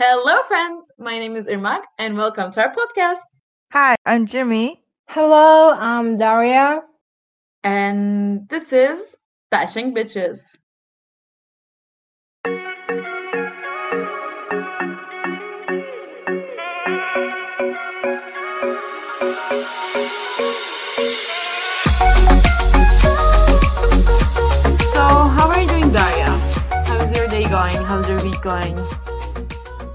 Hello, friends. My name is Irmak, and welcome to our podcast. Hi, I'm Jimmy. Hello, I'm Daria. And this is Bashing Bitches. So, how are you doing, Daria? How's your day going? How's your week going?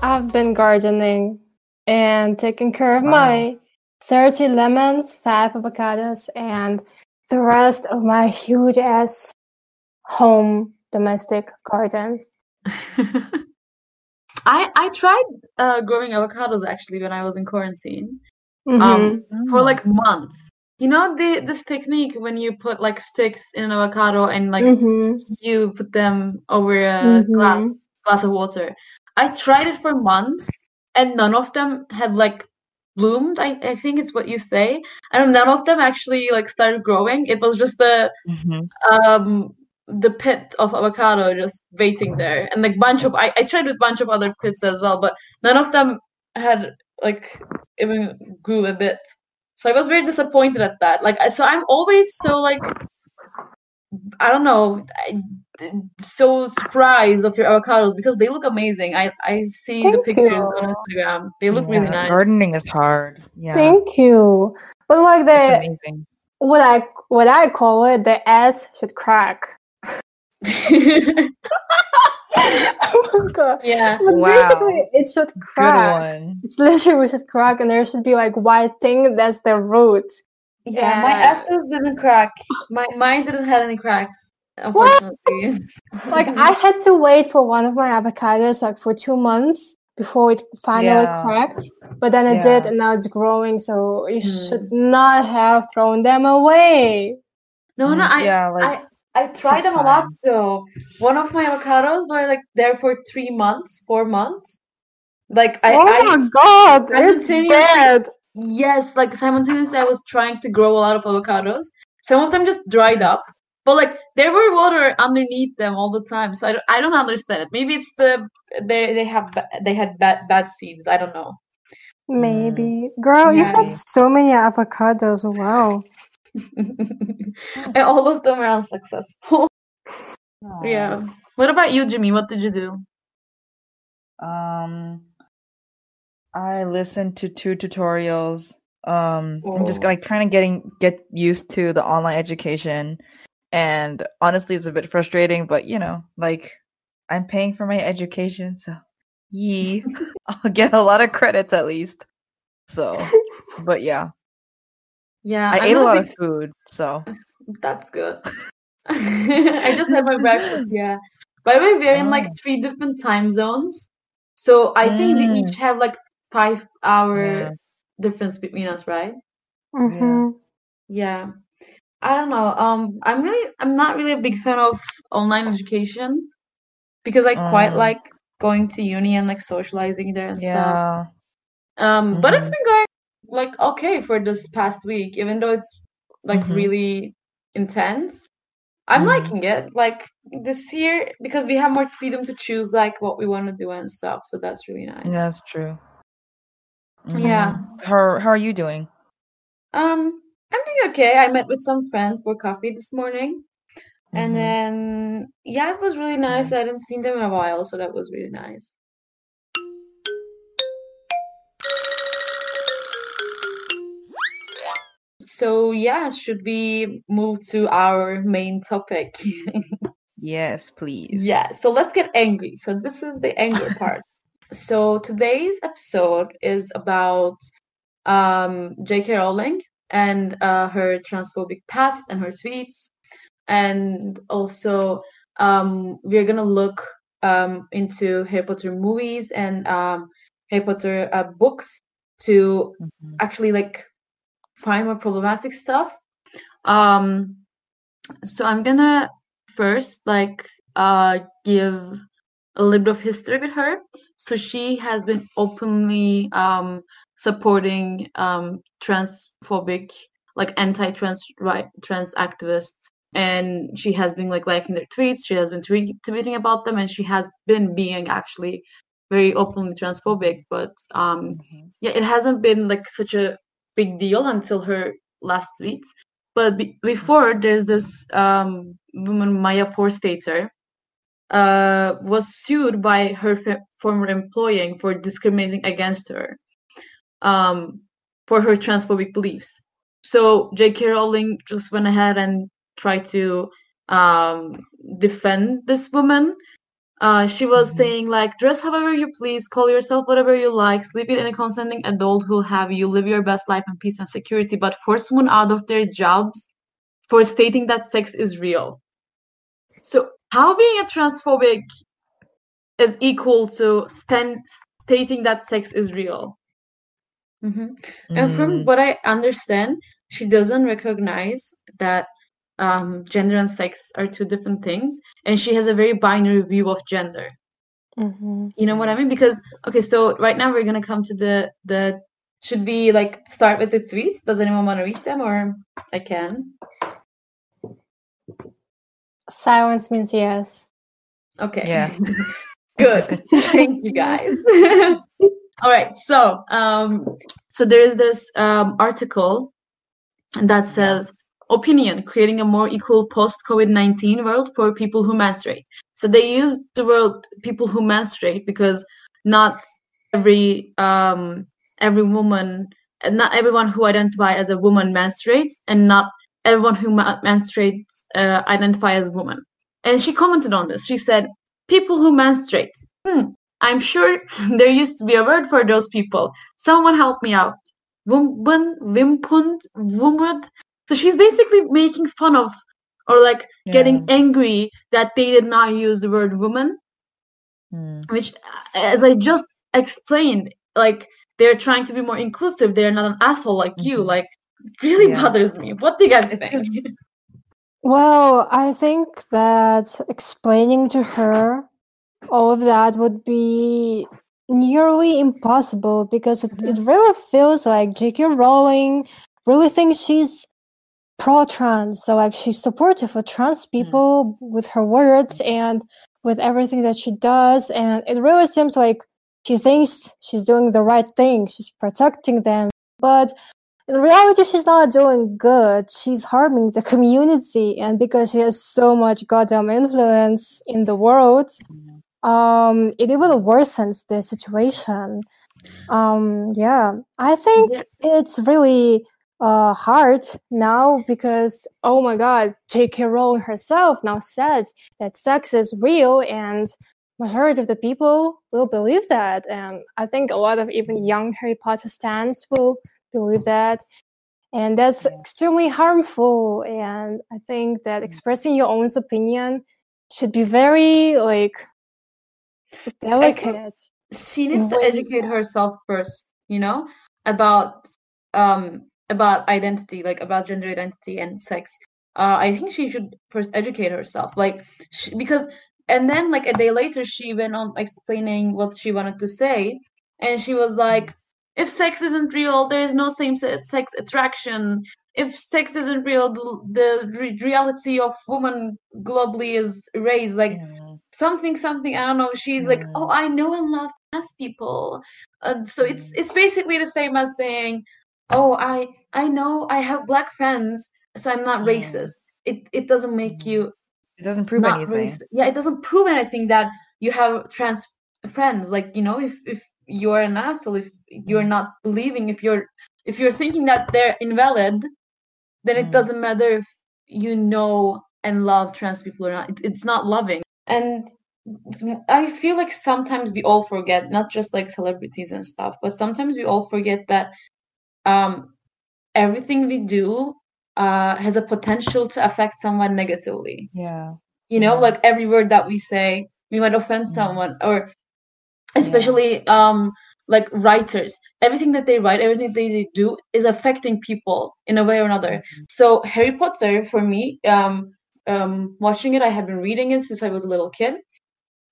I've been gardening and taking care of Wow. my 30 lemons, 5 avocados, and the rest of my huge ass home domestic garden. I I tried uh, growing avocados actually when I was in quarantine Mhm. um, for Oh. like months. You know the this technique when you put like sticks in an avocado and like Mhm. you put them over a glass Mhm. glass of water. I tried it for months and none of them had like bloomed. I, I think it's what you say. And none of them actually like started growing. It was just the Mhm. um the pit of avocado just waiting there and like bunch of I, I tried with bunch of other pits as well but none of them had like even grew a bit so I was very disappointed at that like so I'm always so like I don't know I, so surprised of your avocados because they look amazing I I see the pictures you. on Instagram they look really Yeah, nice Gardening is hard. Yeah, Thank you. But like the amazing. what I what I call it, the ass should crack. oh my god. yeah But Wow. basically it should crack. Good crack. one. It's literally should crack and there should be like white thing that's the root. Yeah, my Yeah. S's didn't crack. My mine didn't have any cracks, unfortunately. Like I had to wait for one of my avocados like for two months before it finally Yeah. cracked. But then it did and now it's growing, so you Hmm. should not have thrown them away. No, no, Mm, I yeah, like I I tried takes them a lot time. though. One of my avocados were like there for three months, four months. Like I, oh I my god, it's simultaneously- dead. Yes, like simultaneously I was trying to grow a lot of avocados. Some of them just dried up, but like there were water underneath them all the time. So I don't, I don't understand it. Maybe it's the they they have they had bad bad seeds. I don't know. Maybe. Girl, you Yeah. had so many avocados. Wow. and all of them are unsuccessful. Aw. Yeah. What about you, Jimmy? What did you do? Um, I listened to two tutorials. Um, I'm just Oh. like trying to getting get used to the online education, and honestly, it's a bit frustrating. But you know, like I'm paying for my education, so yee, I'll get a lot of credits at least. So, but yeah, Yeah, I I'm ate a lot big- of food, so That's good. I just had my breakfast, yeah. By the way, we're in like Oh. three different time zones. So I think we each have like five hour Yeah. difference between us, right? hmm Yeah. I don't know. Um, I'm really, I'm not really a big fan of online education because I quite Mm. like going to uni and like socializing there and stuff. yeah, Um, but it's been going like okay for this past week, even though it's like Mhm. really intense. I'm Mhm. liking it. Like this year because we have more freedom to choose like what we want to do and stuff. So that's really nice. yeah, that's true. Yeah. Mhm. How how are you doing? Um, I'm doing okay. I met with some friends for coffee this morning. And Mhm. then yeah, it was really nice. I hadn't seen them in a while, so that was really nice. So yeah, should we move to our main topic? Yes, please. Yeah, so let's get angry. So this is the anger part. So today's episode is about um, J.K. Rowling and uh, her transphobic past and her tweets, and also um, we're gonna look um, into Harry Potter movies and um, Harry Potter uh, books to Mhm. actually like find more problematic stuff. Um, so I'm gonna first like uh give a little bit of history with her. So she has been openly um supporting um transphobic like anti-trans right trans activists and she has been like liking their tweets she has been tweet- tweeting about them and she has been being actually very openly transphobic, but um, Mhm. yeah, it hasn't been like such a big deal until her last tweets. But be- before, there's this um, woman, Maya Forstater, uh, was sued by her f- former employee for discriminating against her um, for her transphobic beliefs. So J.K. Rowling just went ahead and tried to um, defend this woman. Uh, she was Mhm. saying like, dress however you please, call yourself whatever you like, sleep with any consenting adult who'll have you, live your best life in peace and security, but force someone out of their jobs for stating that sex is real. So how being a transphobic is equal to stand, stating that sex is real? hmm And from Mm. what I understand, she doesn't recognize that um, gender and sex are two different things, and she has a very binary view of gender. hmm You know what I mean? Because okay, so right now we're gonna come to the the. Should we like start with the tweets? Does anyone want to read them, or I can? Silence means yes. Okay. Yeah. Good. Thank you guys. All right. So, um, so there is this um, article that says opinion creating a more equal post COVID 19 world for people who menstruate. So they use the word people who menstruate because not every um, every woman, not everyone who identify as a woman menstruates, and not everyone who ma- menstruates uh, identify as woman. And she commented on this. She said, "People who menstruate. Hmm, I'm sure there used to be a word for those people. Someone help me out. Woman, wimpund, wumud. So she's basically making fun of or like getting angry that they did not use the word woman, Mm. which, as I just explained, like they're trying to be more inclusive. They're not an asshole like you. Mhm. Like, really Yeah. bothers me. What do you guys It's think? just- Well, I think that explaining to her all of that would be nearly impossible because it, it mm-hmm. really feels like J.K. Rowling really thinks she's pro-trans. So like she's supportive of trans mm. people with her words and with everything that she does. And it really seems like she thinks she's doing the right thing. She's protecting them. But in reality, she's not doing good. She's harming the community. And because she has so much goddamn influence in the world, um, it even worsens the situation. Um, yeah, I think Yeah. it's really uh, hard now because, oh my god, J.K. Rowling herself now said that sex is real and majority of the people will believe that. And I think a lot of even young Harry Potter fans will believe that. And that's extremely harmful. And I think that expressing your own opinion should be very like delicate. she needs to educate herself first you know about um about identity like about gender identity and sex uh i think she should first educate herself like she, because and then like a day later she went on explaining what she wanted to say and she was like if sex isn't real there is no same-sex attraction. If sex isn't real the, the re- reality of woman globally is erased. Like Mm. something something i don't know she's like oh i know and love trans people. Uh, so it's it's basically the same as saying oh i i know i have black friends so i'm not Mm. racist. It it doesn't make you It doesn't prove not anything. racist. Yeah it doesn't prove anything that you have trans friends. Like you know if if you're an asshole if you're Mm. not believing if you're if you're thinking that they're invalid then it Mm. doesn't matter if you know and love trans people or not it, it's not loving and i feel like sometimes we all forget not just like celebrities and stuff but sometimes we all forget that um everything we do uh has a potential to affect someone negatively Yeah. you know Yeah. like every word that we say we might offend Mhm. someone or especially um like writers everything that they write everything they, they do is affecting people in a way or another Mhm. so harry potter for me um um watching it i have been reading it since i was a little kid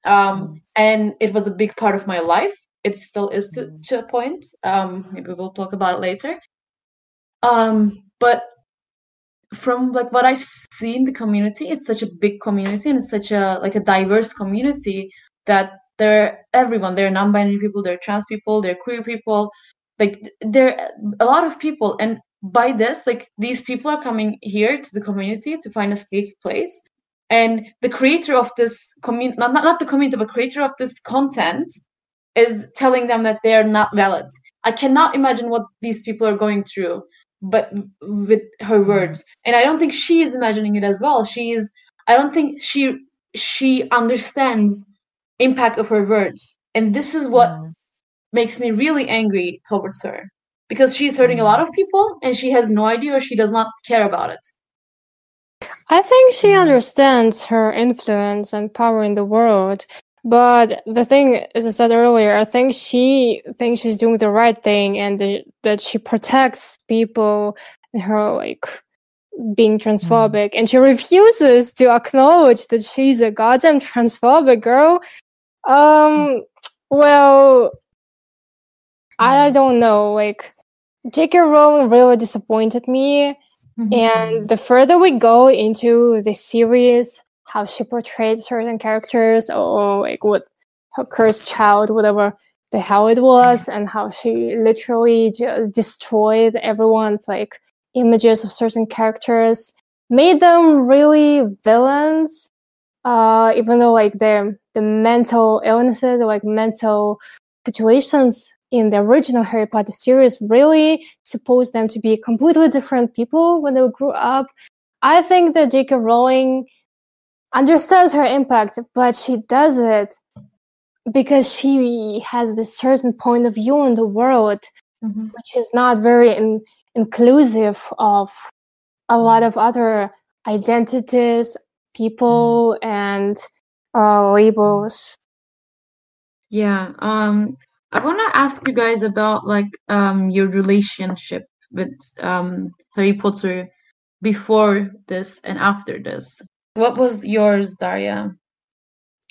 um Mhm. and it was a big part of my life it still is to, Mhm. to a point um maybe we'll talk about it later um but from like what i see in the community it's such a big community and it's such a like a diverse community that they're everyone. They're non-binary people. They're trans people. They're queer people. Like they're a lot of people, and by this, like these people are coming here to the community to find a safe place. And the creator of this community, not, not, the community, but creator of this content is telling them that they're not valid. I cannot imagine what these people are going through, but with her mm-hmm. words. And I don't think she is imagining it as well. She is, I don't think she she understands impact of her words. And this is what Mm. makes me really angry towards her because she's hurting a lot of people and she has no idea or she does not care about it. I think she Mhm. understands her influence and power in the world. But the thing, as I said earlier, I think she thinks she's doing the right thing and the, that she protects people and her like being transphobic, and she refuses to acknowledge that she's a goddamn transphobic girl. Um, well, I Mm. don't know. Like, J.K. Rowling really disappointed me. And the further we go into the series, how she portrayed certain characters, or like what her cursed child, whatever the hell it was, and how she literally just destroyed everyone's like images of certain characters, made them really villains. Uh, even though like their the mental illnesses or like mental situations in the original Harry Potter series really supposed them to be completely different people when they grew up. I think that J.K. Rowling understands her impact, but she does it because she has this certain point of view in the world, Mhm. which is not very in- inclusive of a lot of other identities, people, and uh, labels. Yeah. Um, I want to ask you guys about like um your relationship with um Harry Potter before this and after this. What was yours, Daria?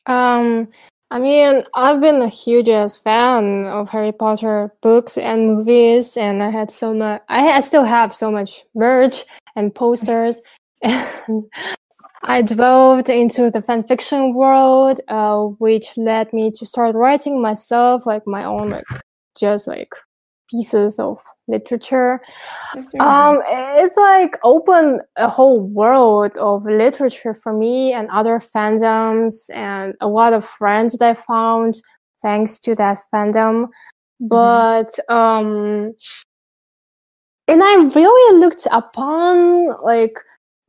Um, I mean, I've been a huge ass fan of Harry Potter books and movies, and I had so much. I, I still have so much merch and posters, and I delved into the fan fiction world, uh, which led me to start writing myself, like my own, like just like pieces of literature. Um, it's like opened a whole world of literature for me and other fandoms and a lot of friends that I found thanks to that fandom. But um, and I really looked upon like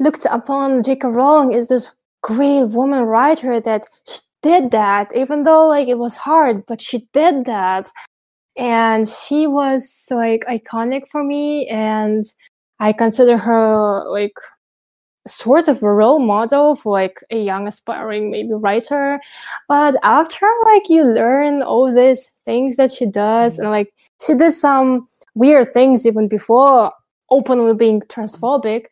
looked upon J.K. Rowling as this great woman writer that she did that, even though like it was hard, but she did that and she was like iconic for me and i consider her like sort of a role model for like a young aspiring maybe writer but after like you learn all these things that she does mm. and like she did some weird things even before openly being transphobic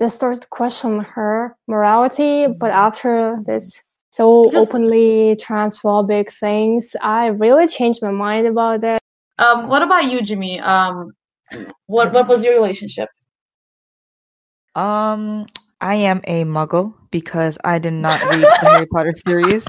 they started to question her morality but after this so Because- openly transphobic things i really changed my mind about that Um, what about you, Jimmy? Um, what what was your relationship? Um, I am a muggle because I did not read the Harry Potter series.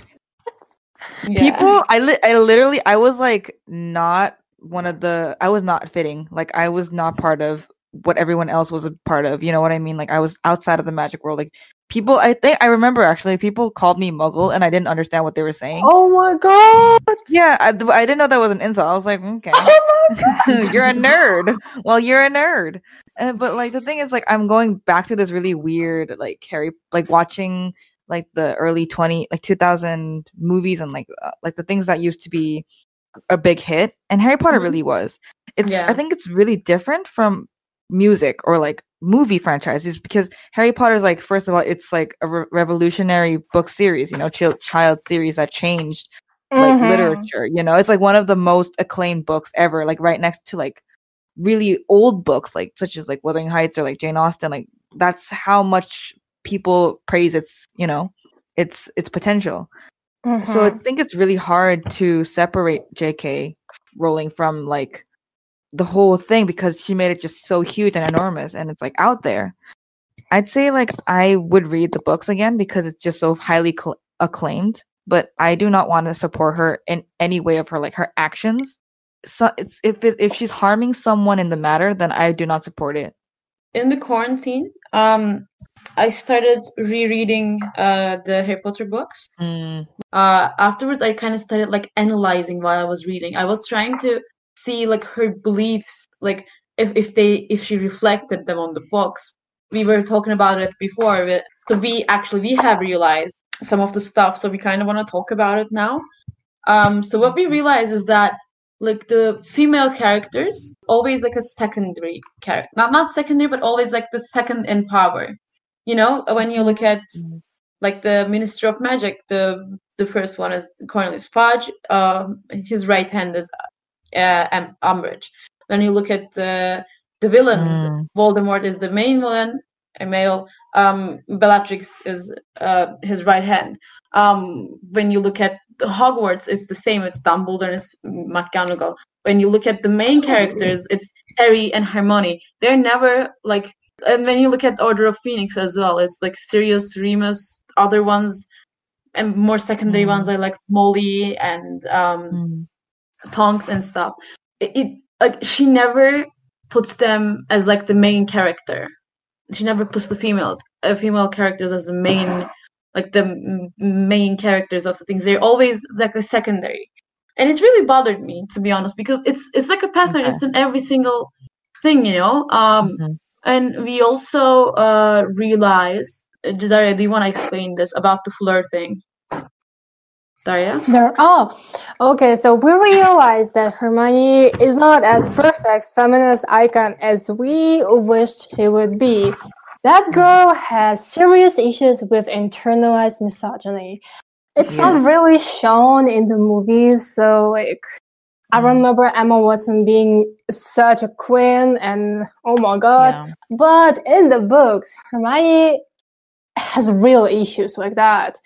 Yeah. People, I li- I literally, I was like not one of the, I was not fitting. Like I was not part of what everyone else was a part of. You know what I mean? Like I was outside of the magic world. Like people, I think I remember actually, people called me muggle and I didn't understand what they were saying. oh my god Yeah, I, I didn't know that was an insult. I was like, okay. oh my god you're a nerd. Well, you're a nerd. And but like the thing is like I'm going back to this really weird like Harry like watching like the early 20 like 2000 movies and like uh, like the things that used to be a big hit and Harry Potter Mhm. really was. It's Yeah. I think it's really different from music or like movie franchises because Harry Potter's like first of all it's like a re- revolutionary book series, you know, child child series that changed like Mhm. literature you know it's like one of the most acclaimed books ever like right next to like really old books like such as like wuthering heights or like jane austen like that's how much people praise its you know its its potential so i Mhm. think it's really hard to separate jk rowling from like the whole thing because she made it just so huge and enormous and it's like out there i'd say like i would read the books again because it's just so highly cl- acclaimed but I do not want to support her in any way of her like her actions. So it's, if it, if she's harming someone in the matter, then I do not support it. In the quarantine, um, I started rereading uh the Harry Potter books. Mm, Uh, afterwards, I kind of started like analyzing while I was reading. I was trying to see like her beliefs, like if if they if she reflected them on the books. We were talking about it before, but so we actually we have realized some of the stuff, so we kind of want to talk about it now. Um, so what we realize is that like the female characters always like a secondary character, not not secondary, but always like the second in power. You know, when you look at Mm. like the Minister of Magic, the the first one is Cornelius Fudge. Um, his right hand is uh, Umbridge. When you look at uh, the villains, Mm. Voldemort is the main villain, a male. Um, Bellatrix is uh, his right hand. Um, when you look at the Hogwarts, it's the same. It's Dumbledore and it's McGonagall. When you look at the main characters, it's Harry and Hermione. They're never like. And when you look at Order of Phoenix as well, it's like Sirius, Remus, other ones, and more secondary Mm. ones are like Molly and um, mm, Tonks and stuff. It, it like she never puts them as like the main character. She never puts the females, uh, female characters as the main, like the m- main characters of the things. They're always like the secondary, and it really bothered me to be honest because it's it's like a pattern. Okay. It's in every single thing, you know. Um, mhm. and we also uh realized. uh, Daria, do you want to explain this about the fleur thing? Daria? There. Oh, okay. So we realized that Hermione is not as perfect feminist icon as we wished she would be. That girl has serious issues with internalized misogyny. It's not really shown in the movies, so like I Mm. remember Emma Watson being such a queen and oh my god. Yeah. But in the books, Hermione has real issues like that.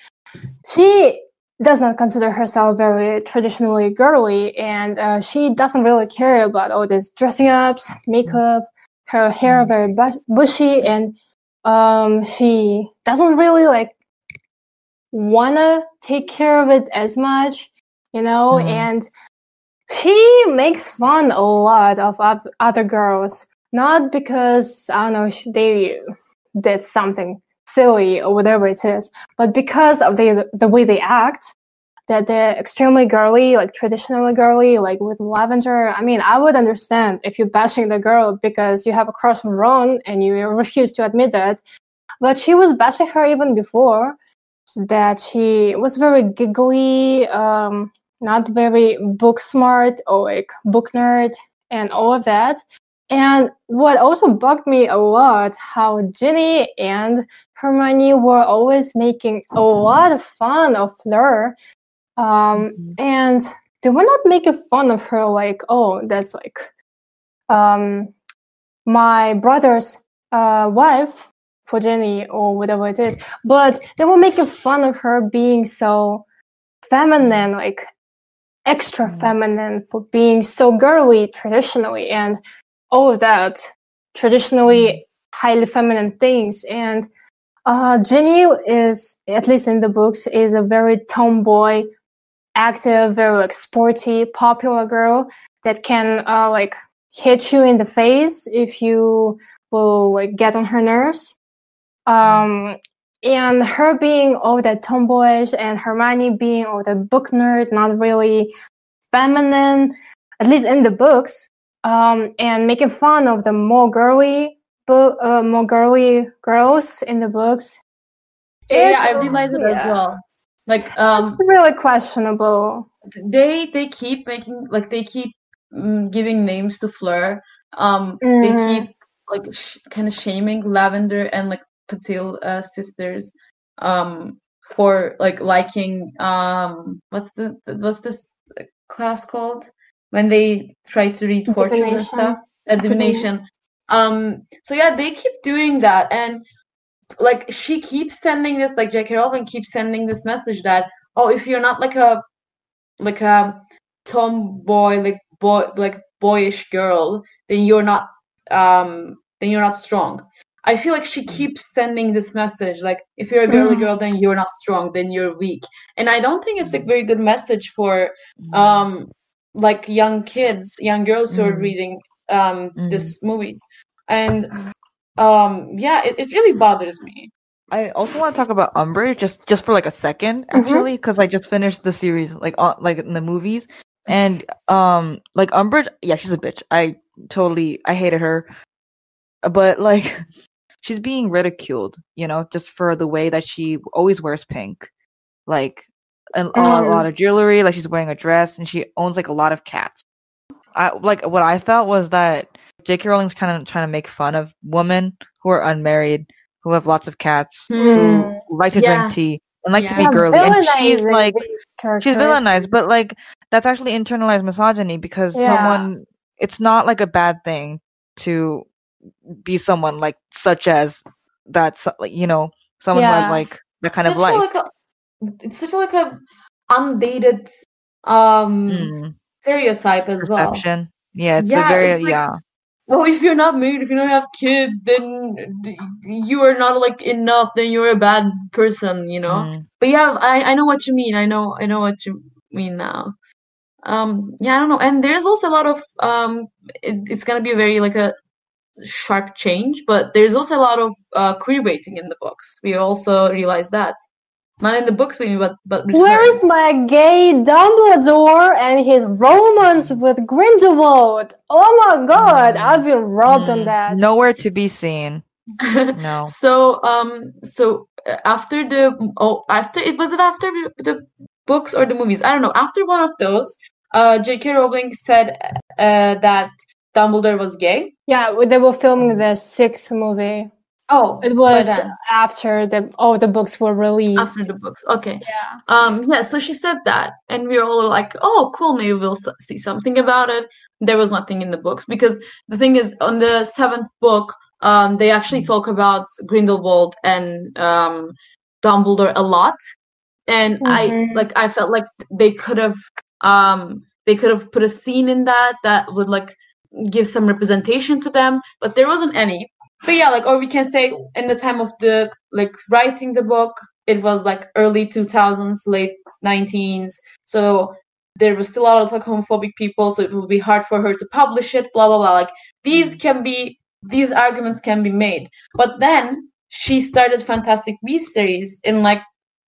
She does not consider herself very traditionally girly, and uh, she doesn't really care about all this dressing ups, makeup, her hair Mm. very bu- bushy, and um, she doesn't really like wanna take care of it as much, you know, Mm. and she makes fun a lot of other girls, not because I don't know they did something silly or whatever it is, but because of the the way they act. That they're extremely girly, like traditionally girly, like with lavender. I mean, I would understand if you're bashing the girl because you have a crush on Ron and you refuse to admit that. But she was bashing her even before that she was very giggly, um, not very book smart or like book nerd and all of that. And what also bugged me a lot, how Ginny and Hermione were always making a lot of fun of Fleur. Um, Mhm. and they were not making fun of her like, oh, that's like um, my brother's uh, wife for Jenny or whatever it is. But they were making fun of her being so feminine, like extra Mm. feminine for being so girly traditionally and all of that traditionally highly feminine things. And uh, Jenny is, at least in the books, is a very tomboy, active, very like sporty, popular girl that can uh, like hit you in the face if you will like get on her nerves. Um, and her being all that tomboyish and Hermione being all that book nerd, not really feminine, at least in the books, um, and making fun of the more girly, uh, more girly girls in the books. Yeah, yeah, I realized it as well. Like um It's really questionable. they they keep making like they keep mm, giving names to Fleur. Um, they Mhm. keep like sh- kind of shaming Lavender and like Patil uh, sisters um for like liking um what's the what's this class called when they try to read fortunes and stuff uh, divination um so yeah they keep doing that and like she keeps sending this like J.K. Rowling keeps sending this message that oh if you're not like a like a tomboy like boy like boyish girl then you're not um then you're not strong I feel like she keeps sending this message like if you're a girly Mhm. girl then you're not strong, then you're weak. And I don't think it's a very good message for um like young kids, young girls who are Mm. reading um Mm. this movies. And um yeah, it, it really bothers me. I also want to talk about Umbridge just just for like a second Mhm. actually because I just finished the series like on like in the movies and um like Umbridge yeah she's a bitch I totally I hated her but like she's being ridiculed you know just for the way that she always wears pink like a, lot- a Mm. lot of jewelry like she's wearing a dress and she owns like a lot of cats I like what I felt was that J.K. Rowling's kind of trying to make fun of women who are unmarried who have lots of cats Mm. who like to Yeah. drink tea and like to be girly. And she's like she's villainized, but like that's actually internalized misogyny because Yeah. someone it's not like a bad thing to be someone like such as that's like you know someone who Yes. has like that kind of life. like a, it's such like a undated um Mm, stereotype as well. perception. Yeah, it's Yeah, a very it's like- yeah. Well, if you're not married, if you don't have kids, then you are not like enough. Then you're a bad person, you know. Mm, But yeah, I I know what you mean. I know I know what you mean now. Um, yeah, I don't know. And there's also a lot of um, it, it's gonna be very like a sharp change, but there's also a lot of uh, queer baiting in the books. We also realize that. Not in the books, maybe, but but with Where her. is my gay Dumbledore and his romance with Grindelwald? Oh my god, Mm. I've been robbed on mm, that. Nowhere to be seen. No. So um so uh, after the oh after it was it after the, the books or the movies I don't know after one of those uh J.K. Rowling said uh that Dumbledore was gay. Yeah, they were filming the sixth movie. Oh, It was after the all the books were released. after the books. Okay. Yeah. Um yeah, so she said that and we were all like, "Oh, cool, maybe we'll see something about it." There was nothing in the books because the thing is on the seventh book um they actually talk about Grindelwald and um Dumbledore a lot and I Mhm. like I felt like they could have um they could have put a scene in that that would like give some representation to them, but there wasn't any. But yeah, like or we can say in the time of the like writing the book, it was like early 2000s, late 19s. So there was still a lot of like homophobic people, so it would be hard for her to publish it, blah blah blah. Like these can be these arguments can be made. But then she started Fantastic Beasts series in like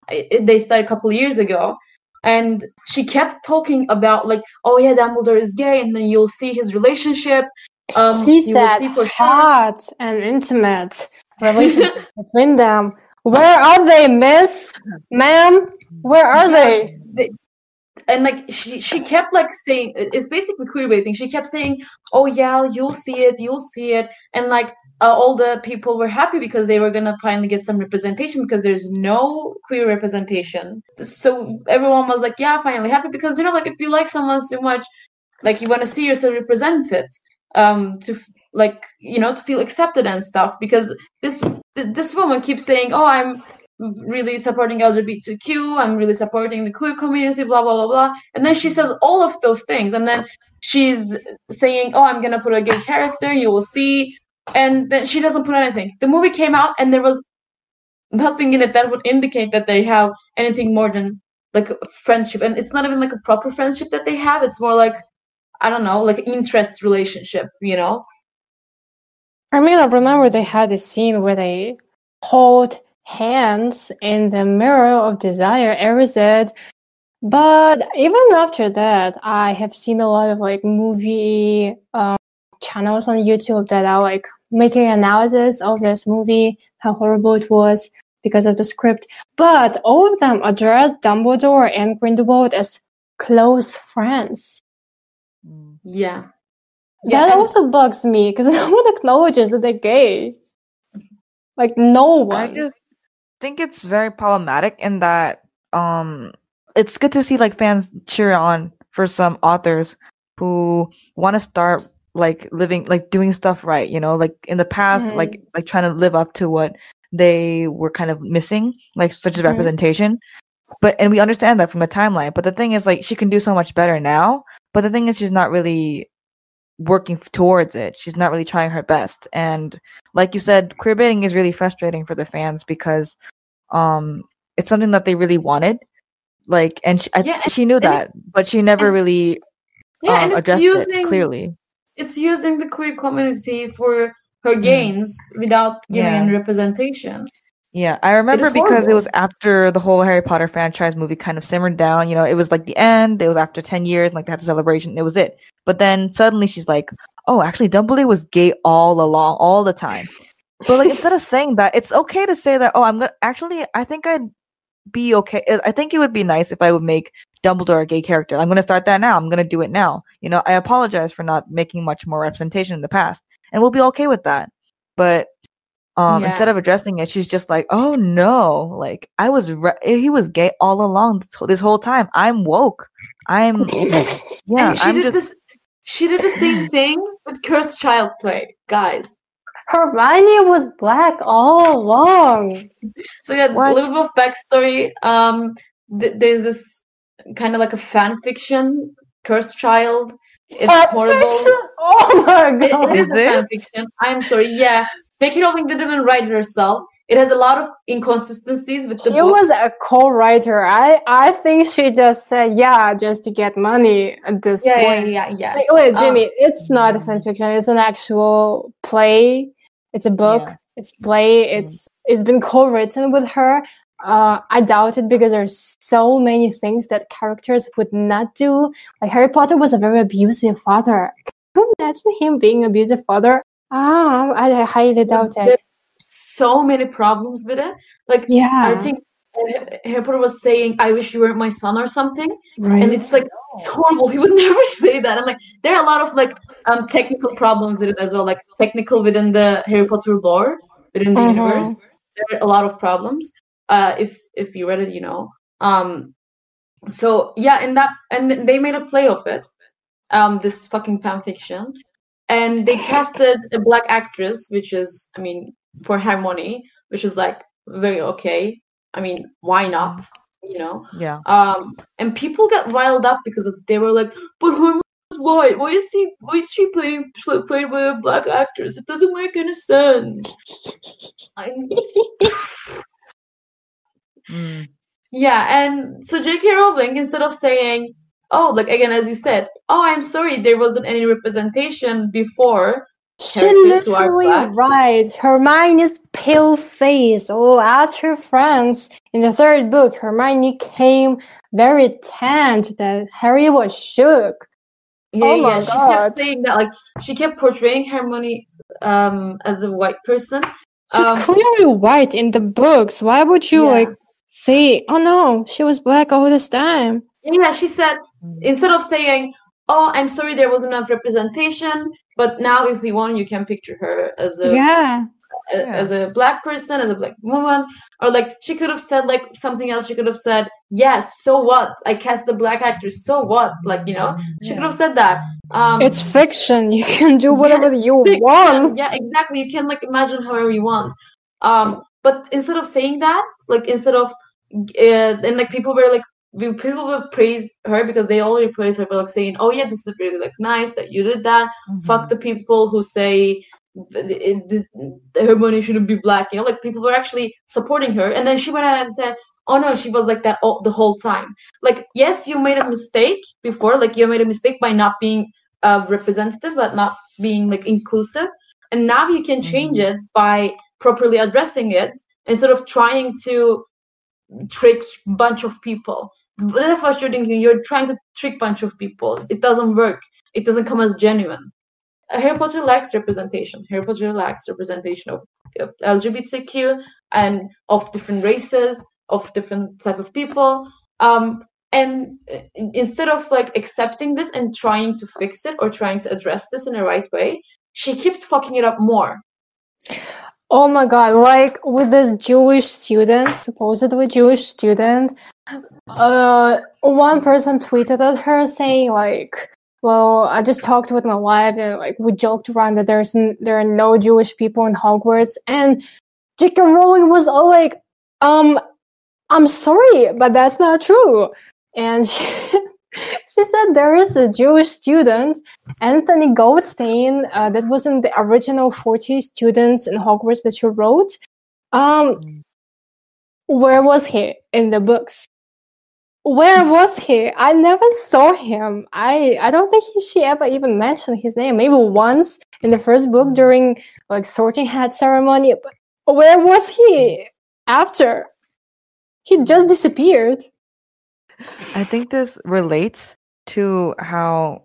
they started a couple years ago and she kept talking about like oh yeah dumbledore is gay and then you'll see his relationship um she said sure hot and intimate relationship between them. Where are they, miss? Ma'am? Where are Yeah. they? and like she she kept like saying it's basically queerbaiting she kept saying oh yeah you'll see it you'll see it and like uh, all the people were happy because they were gonna finally get some representation because there's no queer representation so everyone was like yeah finally happy because you know like if you like someone so much like you want to see yourself represented um to like you know to feel accepted and stuff because this th- this woman keeps saying oh i'm really supporting LGBTQ. I'm really supporting the queer community, blah blah blah blah. And then she says all of those things, and then she's saying, "Oh, I'm gonna put a gay character. You will see." And then she doesn't put anything. The movie came out, and there was nothing in it that would indicate that they have anything more than like friendship. And it's not even like a proper friendship that they have. It's more like I don't know, like interest relationship. You know? I mean, I remember they had a scene where they hold hands in the mirror of desire, Erised. But even after that, I have seen a lot of like movie um, channels on YouTube that are like making analysis of this movie, how horrible it was because of the script. But all of them address Dumbledore and Grindelwald as close friends. Yeah. Yeah, that and- also bugs me because no one acknowledges that they're gay. Like no one. I just think it's very problematic in that um it's good to see like fans cheer on for some authors who want to start like living like doing stuff right, you know, like in the past Mhm. like like trying to live up to what they were kind of missing, like such as Mhm. representation. But and we understand that from the timeline, but the thing is like she can do so much better now, but the thing is she's not really working towards it. She's not really trying her best. And like you said, queer baiting is really frustrating for the fans because um it's something that they really wanted. Like and she, Yeah, I, she knew that, but she never and- really Yeah, um, addressed using it clearly. it's using the queer community for her gains without giving Yeah. any representation. Yeah, I remember is because it was after the whole Harry Potter franchise movie kind of simmered down. You know, it was like the end. It was after ten years, and like they had the celebration. It was it. But then suddenly she's like, "Oh, actually, Dumbledore was gay all along, all the time." But like instead of saying that, it's okay to say that. Oh, I'm gonna actually. I think I'd be okay. Uh, I think it would be nice if I would make Dumbledore a gay character. I'm gonna start that now. I'm gonna do it now. You know, I apologize for not making much more representation in the past, and we'll be okay with that. But um, Yeah. instead of addressing it, she's just like, "Oh no, like I was, re- he was gay all along this, whole- this whole time. I'm woke. I'm, yeah, and she I'm did just, this she did the same thing with cursed child play, guys. Hermione was black all along. So yeah, What? a little bit of backstory. Um, th- there's this kind of like a fan fiction, cursed child. It's Fan horrible. fiction? Oh my It, god. it is Is a it? fan fiction. I'm sorry. Yeah, J.K. Rowling didn't even write it herself. It has a lot of inconsistencies with the She books. was a co-writer. I I think she just said yeah just to get money at this yeah, yeah, point. yeah, yeah. Like, wait, Um, Jimmy, it's not a fan fiction. It's an actual play. It's a book. Yeah. It's play. It's it's been co-written with her. Uh, I doubt it because there's so many things that characters would not do. Like Harry Potter was a very abusive father. Can you imagine him being an abusive father? Ah, I, highly doubt it. so many problems with it. Like Yeah, I think uh, Harry Potter was saying, "I wish you weren't my son" or something, right. and it's like it's horrible. He would never say that. And like there are a lot of like um technical problems with it as well, like technical within the Harry Potter lore within the Mhm. universe. There are a lot of problems. Uh, if if you read it, you know. Um, so yeah, and that and they made a play of it. Um, this fucking fan fiction, and they casted a black actress, which is, I mean, for Hermione, which is like very okay. I mean, why not? You know. yeah. Um, and people got riled up because of they were like, "But Hermione is white. Why is he? Why is she playing pl- played by a black actress? It doesn't make any sense." I, Mm. yeah, and so J.K. Rowling, instead of saying, "Oh, like again, as you said, oh, I'm sorry, there wasn't any representation before," She characters who are literally right. Hermione's pale face. Oh, after France in the third book, Hermione came very tanned that Harry was shook. Yeah, Oh yeah, she God. kept saying that, like she kept portraying Hermione um as a white person. She's Um, clearly white in the books. Why would you Yeah. like say, "Oh no, she was black all this time"? Yeah, she said instead of saying, "Oh, I'm sorry, there wasn't enough representation," but now if we want, you can picture her as a, yeah, a- Yeah. as a black person, as a black woman, or like she could have said like something else. She could have said, "Yes, so what? I cast a black actor. So what?" Like you know, she could have said that. Um, it's fiction. You can do Yeah, whatever you fiction. want. Yeah, exactly. You can like imagine however you want. Um, but instead of saying that, like instead of uh, and like people were like we- people will praise her because they already praise her for like saying, "Oh yeah, this is really like nice that you did that." Fuck the people who say it, money shouldn't be black. You know, like people were actually supporting her, and then she went out and said. Oh no, she was like that all, the whole time. Like, yes, you made a mistake before. Like, you made a mistake by not being uh, representative, but not being like inclusive. And now you can change it by properly addressing it instead of trying to trick bunch of people. That's what you're thinking. You're trying to trick bunch of people. It doesn't work. It doesn't come as genuine. Harry Potter lacks representation. Harry Potter lacks representation of, of LGBTQ and of different races, of different type of people. Um, and uh, instead of like accepting this and trying to fix it or trying to address this in the right way, she keeps fucking it up more. Oh my god, like with this Jewish student, supposedly Jewish student, uh one person tweeted at her saying like, well, I just talked with my wife and like we joked around that there's n- there are no Jewish people in Hogwarts and J.K. Rowling was all like, um, I'm sorry, but that's not true. And she, she said there is a Jewish student, Anthony Goldstein, uh, that was in the original 40 students in Hogwarts that she wrote. Um, where was he in the books? Where was he? I never saw him. I I don't think he, she ever even mentioned his name. Maybe once in the first book during like sorting hat ceremony. But where was he after? He just disappeared. I think this relates to how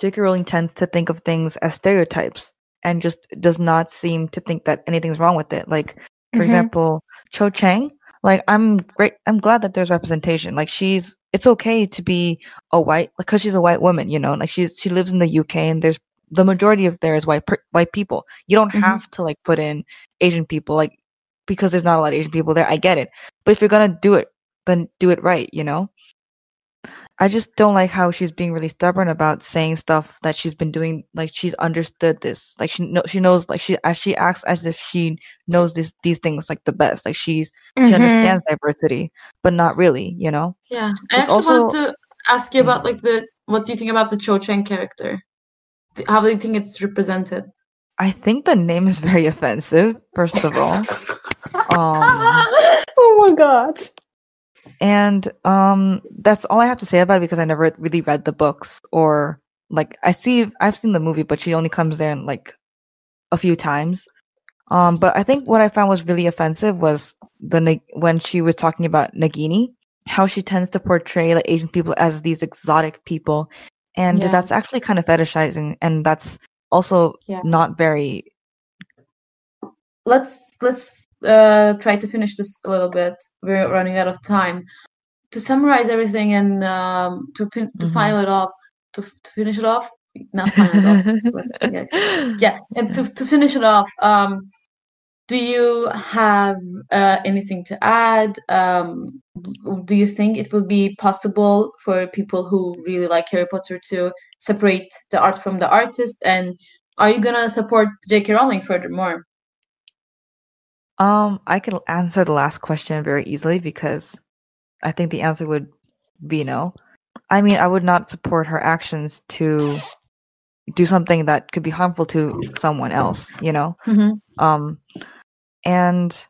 J.K. Rowling tends to think of things as stereotypes and just does not seem to think that anything's wrong with it. Like, for Mhm. example, Cho Chang. Like, I'm great. I'm glad that there's representation. Like, she's. It's okay to be a white, because she's a white woman. You know, like she's she lives in the UK and there's the majority of there is white white people. You don't Mhm. have to like put in Asian people, like because there's not a lot of Asian people there. I get it, but if you're gonna do it, then do it right. You know. I just don't like how she's being really stubborn about saying stuff that she's been doing. Like she's understood this. Like she know she knows. Like she as she acts as if she knows these these things like the best. Like she's Mm-hmm. she understands diversity, but not really. You know. Yeah, I There's actually also- wanted to ask you about like the what do you think about the Cho Chang character? How do you think it's represented? I think the name is very offensive. First of all, um, oh my god. And um, that's all I have to say about it because I never really read the books or like I see I've seen the movie, but she only comes there in, like a few times. Um, but I think what I found was really offensive was the when she was talking about Nagini, how she tends to portray like Asian people as these exotic people, and Yeah. that's actually kind of fetishizing, and that's also Yeah. not very. let's let's uh, try to finish this a little bit. We're running out of time. To summarize everything and um, to fin- to Mhm. file it off, to, f- to finish it off, not file it off. but, yeah. yeah and to, to finish it off um do you have uh, anything to add um do you think it will be possible for people who really like harry potter to separate the art from the artist and are you gonna support j.k rowling furthermore Um, I can answer the last question very easily because I think the answer would be no. I mean, I would not support her actions to do something that could be harmful to someone else, you know? Mhm. Um, and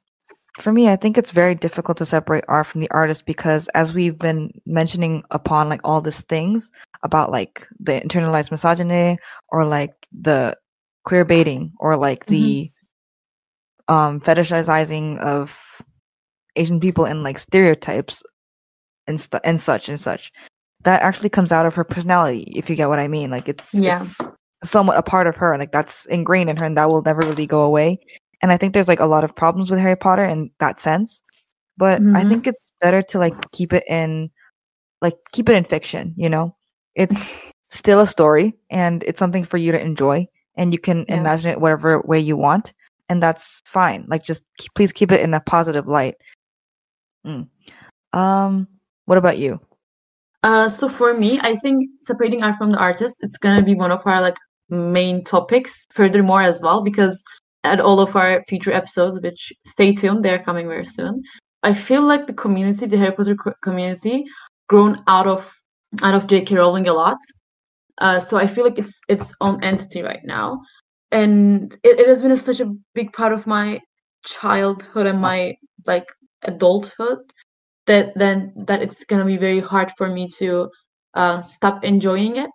for me, I think it's very difficult to separate art from the artist because as we've been mentioning upon like all these things about like the internalized misogyny or like the queer baiting or like the um fetishizing of Asian people and like stereotypes and stu and such and such. That actually comes out of her personality, if you get what I mean. Like it's Yeah. it's somewhat a part of her, like that's ingrained in her and that will never really go away. And I think there's like a lot of problems with Harry Potter in that sense. But I Mhm. think it's better to like keep it in like keep it in fiction, you know? It's still a story and it's something for you to enjoy and you can Yeah. imagine it whatever way you want and that's fine. Like just keep, please keep it in a positive light. Mm. Um what about you? Uh, so for me, I think separating art from the artist, it's gonna be one of our like main topics furthermore as well, because at all of our future episodes, which stay tuned, they're coming very soon. I feel like the community, the Harry Potter co- community, grown out of out of J.K. Rowling a lot. Uh, so I feel like it's its own entity right now, and it, it has been a, such a big part of my childhood and my like adulthood that then that it's gonna be very hard for me to uh, stop enjoying it.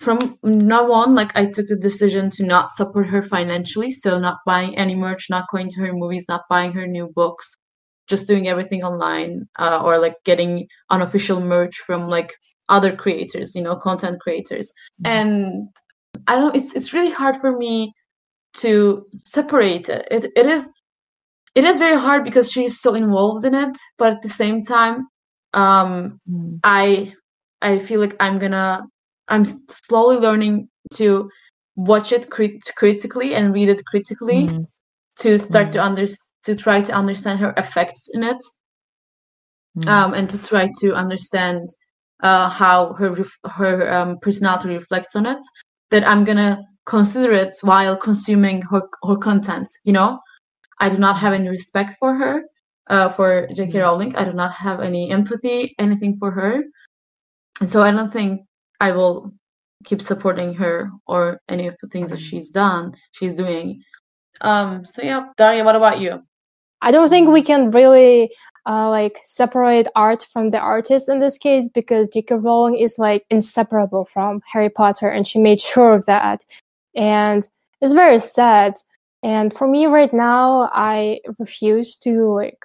From now on, like I took the decision to not support her financially, so not buying any merch, not going to her movies, not buying her new books, just doing everything online, uh, or like getting unofficial merch from like other creators, you know, content creators. Mhm. And I don't know, it's it's really hard for me to separate it. It it is it is very hard because she's so involved in it, but at the same time, um, Mm. I I feel like I'm gonna I'm slowly learning to watch it crit- critically and read it critically Mm. to start to Mm. under to try to understand her effects in it Mm. um, and to try to understand uh, how her ref- her um, personality reflects on it. That I'm gonna consider it while consuming her her content. You know, I do not have any respect for her, uh, for J.K. Mm. Rowling. I do not have any empathy, anything for her. so I don't think I will keep supporting her or any of the things that she's done, she's doing. Um, so yeah, Daria, what about you? I don't think we can really uh, like separate art from the artist in this case because J.K. Rowling is like inseparable from Harry Potter, and she made sure of that. And it's very sad. And for me right now, I refuse to like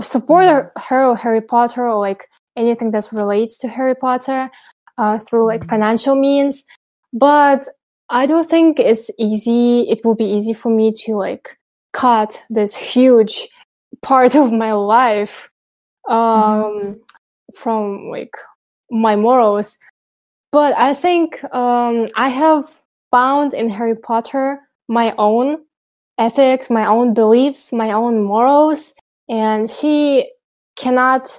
support her, her or Harry Potter or like anything that relates to Harry Potter uh, through like financial means. But I don't think it's easy. It will be easy for me to like cut this huge part of my life um, mm-hmm. from like my morals. But I think um, I have found in Harry Potter my own ethics, my own beliefs, my own morals, and she cannot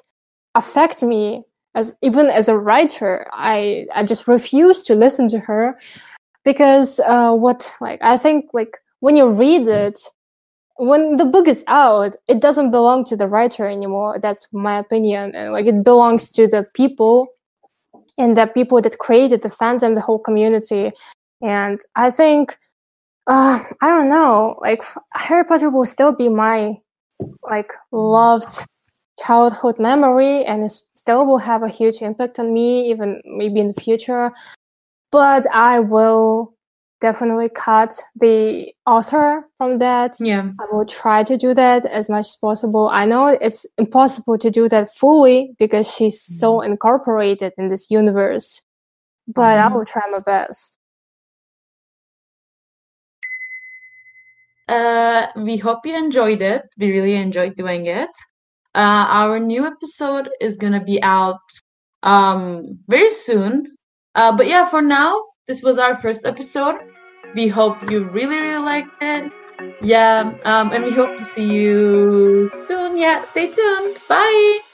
affect me as even as a writer. I I just refuse to listen to her because uh, what like I think like when you read it, when the book is out, it doesn't belong to the writer anymore. That's my opinion, and like it belongs to the people and the people that created the fandom, the whole community. And I think, uh, I don't know, like Harry Potter will still be my like loved childhood memory, and it still will have a huge impact on me, even maybe in the future. But I will definitely cut the author from that. Yeah. I will try to do that as much as possible. I know it's impossible to do that fully because she's so mm-hmm. incorporated in this universe, but mm-hmm. I will try my best. Uh, we hope you enjoyed it. We really enjoyed doing it. Uh, our new episode is gonna be out um very soon. Uh, but yeah, for now, this was our first episode. We hope you really, really liked it. Yeah, um, and we hope to see you soon. Yeah, stay tuned. Bye.